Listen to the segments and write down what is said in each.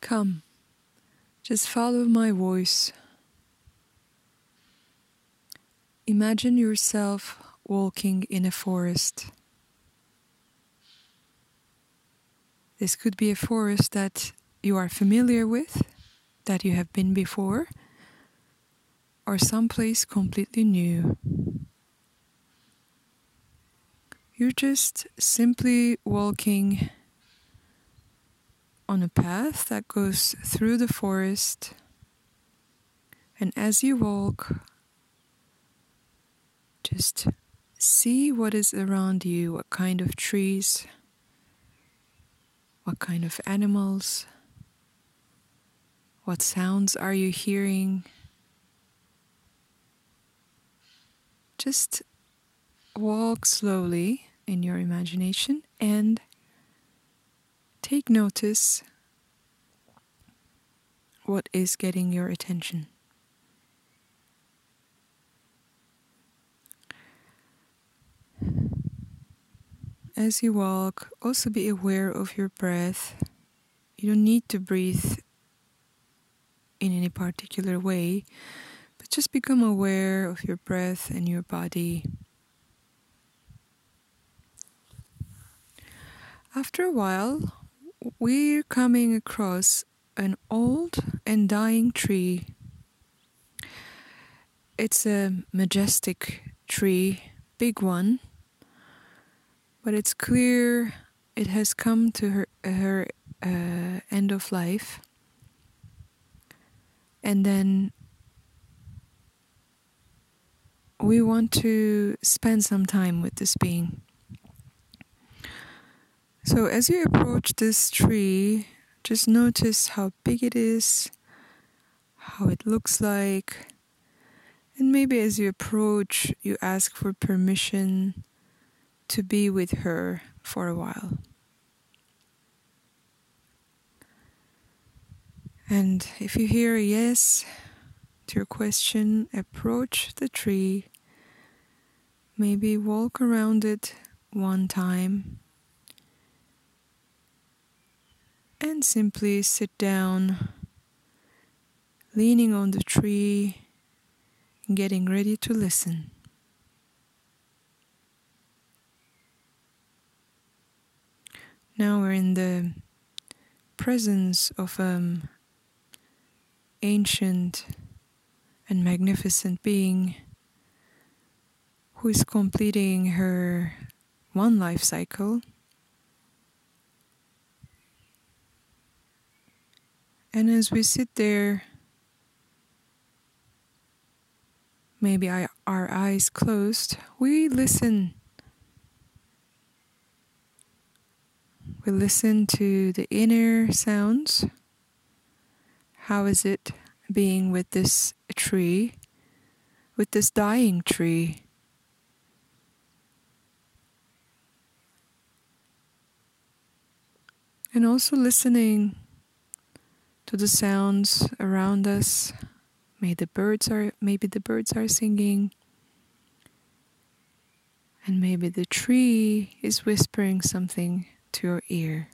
Come, just follow my voice. Imagine yourself walking in a forest. This could be a forest that you are familiar with, that you have been before, or someplace completely new. You're just simply walking on a path that goes through the forest, and as you walk, just see what is around you, what kind of trees what kind of animals? What sounds are you hearing? Just walk slowly in your imagination and take notice what is getting your attention. As you walk, also be aware of your breath. You don't need to breathe in any particular way, but just become aware of your breath and your body. After a while, we're coming across an old and dying tree. It's a majestic tree, big one but it's clear it has come to her her uh, end of life and then we want to spend some time with this being so as you approach this tree just notice how big it is how it looks like and maybe as you approach you ask for permission to be with her for a while. And if you hear a yes to your question, approach the tree, maybe walk around it one time, and simply sit down, leaning on the tree, getting ready to listen. Now we're in the presence of an ancient and magnificent being who is completing her one life cycle. And as we sit there, maybe our eyes closed, we listen We listen to the inner sounds. How is it being with this tree, with this dying tree? And also listening to the sounds around us. Maybe the birds are maybe the birds are singing. And maybe the tree is whispering something to your ear.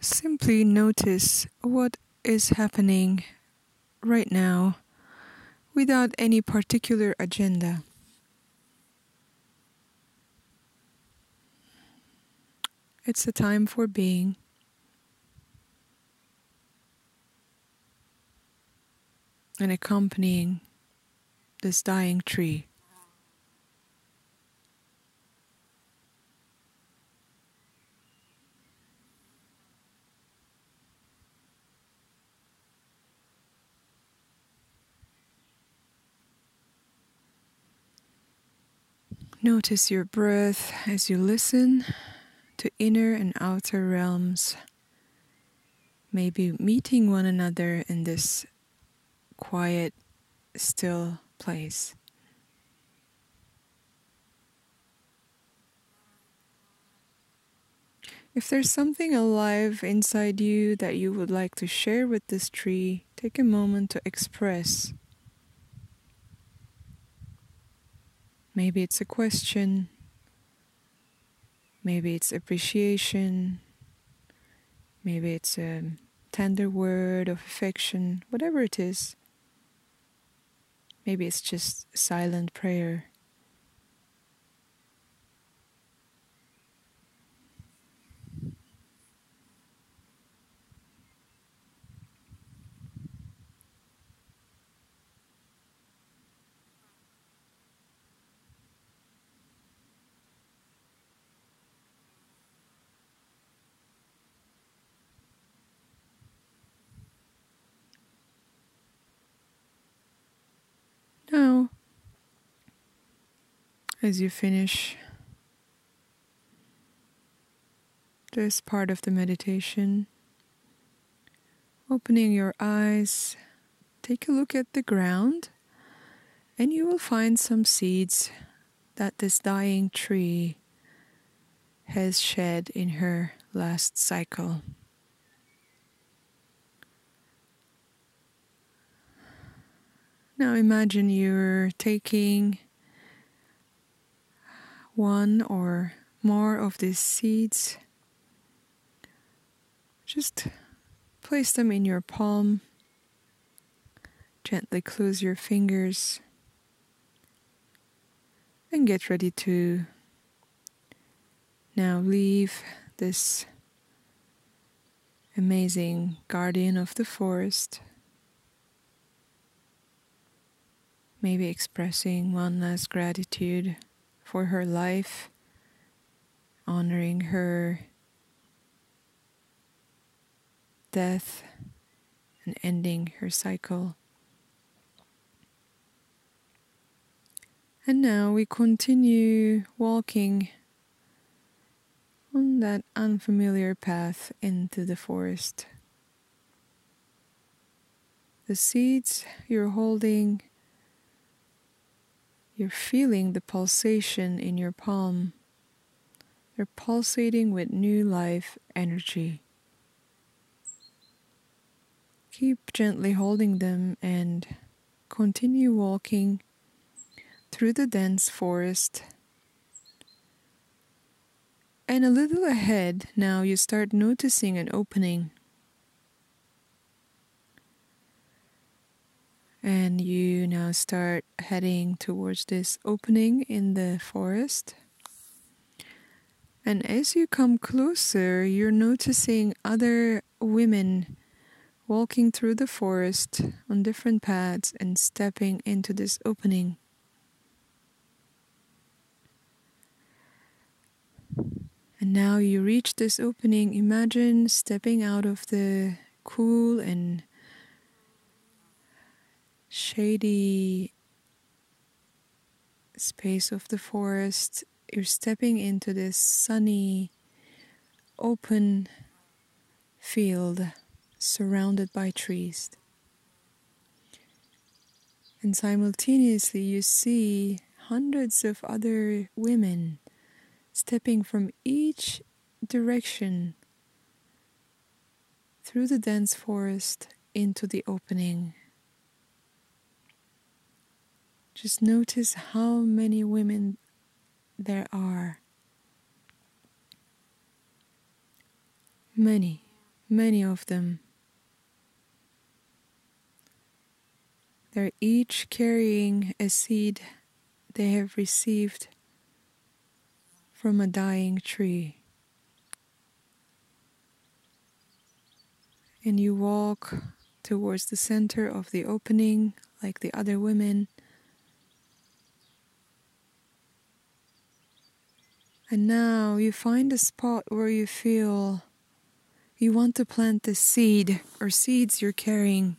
Simply notice what is happening right now without any particular agenda. It's the time for being. and accompanying this dying tree. Notice your breath as you listen to inner and outer realms, maybe meeting one another in this quiet, still place. If there's something alive inside you that you would like to share with this tree, take a moment to express. Maybe it's a question, maybe it's appreciation, maybe it's a tender word of affection, whatever it is. Maybe it's just silent prayer. Now, as you finish this part of the meditation, opening your eyes, take a look at the ground, and you will find some seeds that this dying tree has shed in her last cycle. Now imagine you're taking one or more of these seeds. Just place them in your palm. Gently close your fingers and get ready to now leave this amazing guardian of the forest. maybe expressing one last gratitude for her life, honoring her death and ending her cycle. And now we continue walking on that unfamiliar path into the forest. The seeds you're holding you're feeling the pulsation in your palm. They're pulsating with new life energy. Keep gently holding them and continue walking through the dense forest. And a little ahead, now you start noticing an opening. And you now start heading towards this opening in the forest. And as you come closer, you're noticing other women walking through the forest on different paths and stepping into this opening. And now you reach this opening. Imagine stepping out of the cool and shady space of the forest, you're stepping into this sunny, open field surrounded by trees. And simultaneously, you see hundreds of other women stepping from each direction through the dense forest into the opening. Just notice how many women there are. Many, many of them. They're each carrying a seed they have received from a dying tree. And you walk towards the center of the opening like the other women And now you find a spot where you feel you want to plant the seed or seeds you're carrying.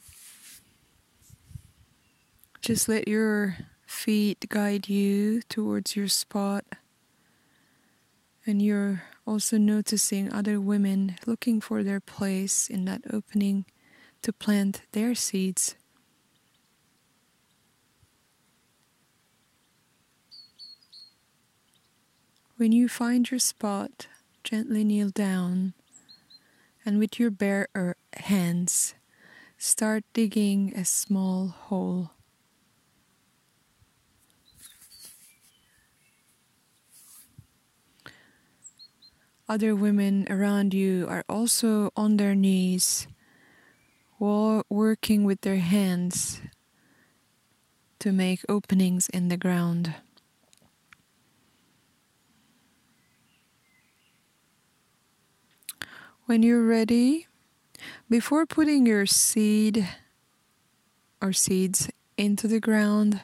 Just let your feet guide you towards your spot. And you're also noticing other women looking for their place in that opening to plant their seeds. When you find your spot, gently kneel down and with your bare er, hands, start digging a small hole. Other women around you are also on their knees while working with their hands to make openings in the ground. When you're ready, before putting your seed or seeds into the ground,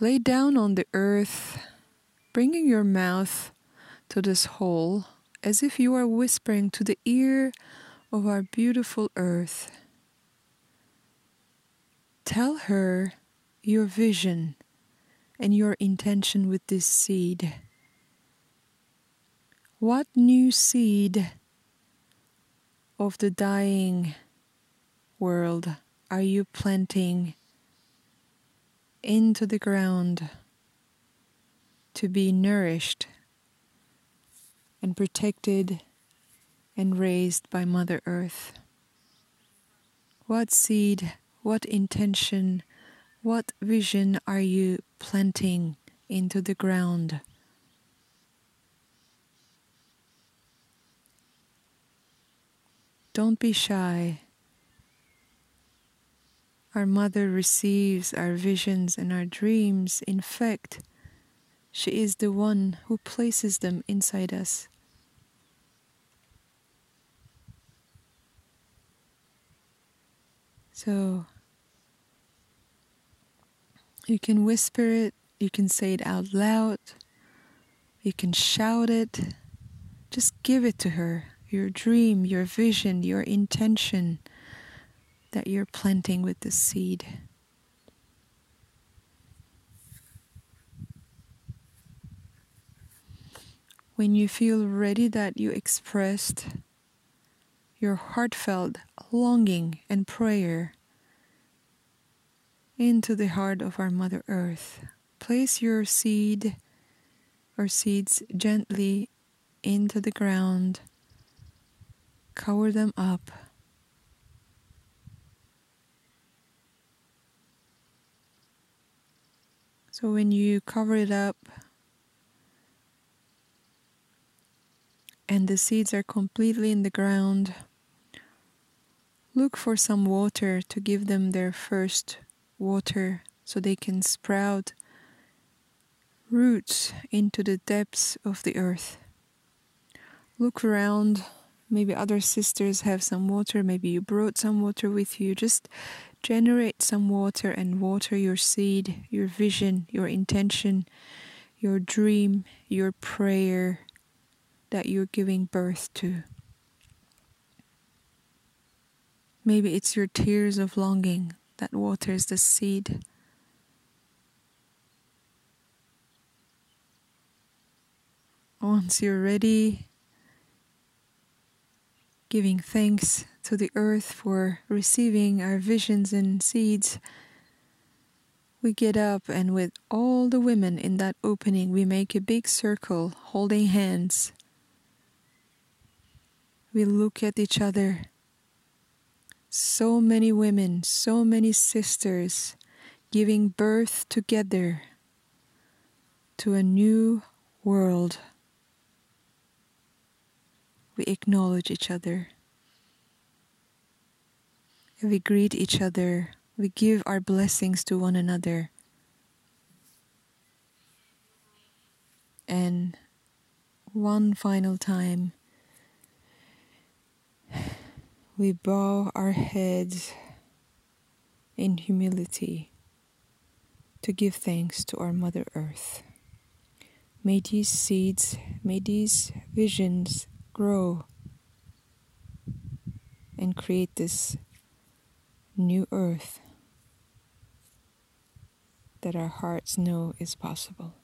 lay down on the earth, bringing your mouth to this hole as if you are whispering to the ear of our beautiful earth. Tell her your vision and your intention with this seed. What new seed of the dying world are you planting into the ground to be nourished and protected and raised by Mother Earth? What seed, what intention, what vision are you planting into the ground? Don't be shy. Our mother receives our visions and our dreams. In fact, she is the one who places them inside us. So you can whisper it, you can say it out loud, you can shout it. Just give it to her your dream, your vision, your intention that you're planting with the seed. When you feel ready that you expressed your heartfelt longing and prayer into the heart of our Mother Earth, place your seed or seeds gently into the ground cover them up. So when you cover it up and the seeds are completely in the ground, look for some water to give them their first water so they can sprout roots into the depths of the earth. Look around Maybe other sisters have some water. Maybe you brought some water with you. Just generate some water and water your seed, your vision, your intention, your dream, your prayer that you're giving birth to. Maybe it's your tears of longing that waters the seed. Once you're ready, giving thanks to the earth for receiving our visions and seeds, we get up and with all the women in that opening, we make a big circle holding hands. We look at each other. So many women, so many sisters giving birth together to a new world we acknowledge each other. We greet each other. We give our blessings to one another. And one final time, we bow our heads in humility to give thanks to our Mother Earth. May these seeds, may these visions grow and create this new earth that our hearts know is possible.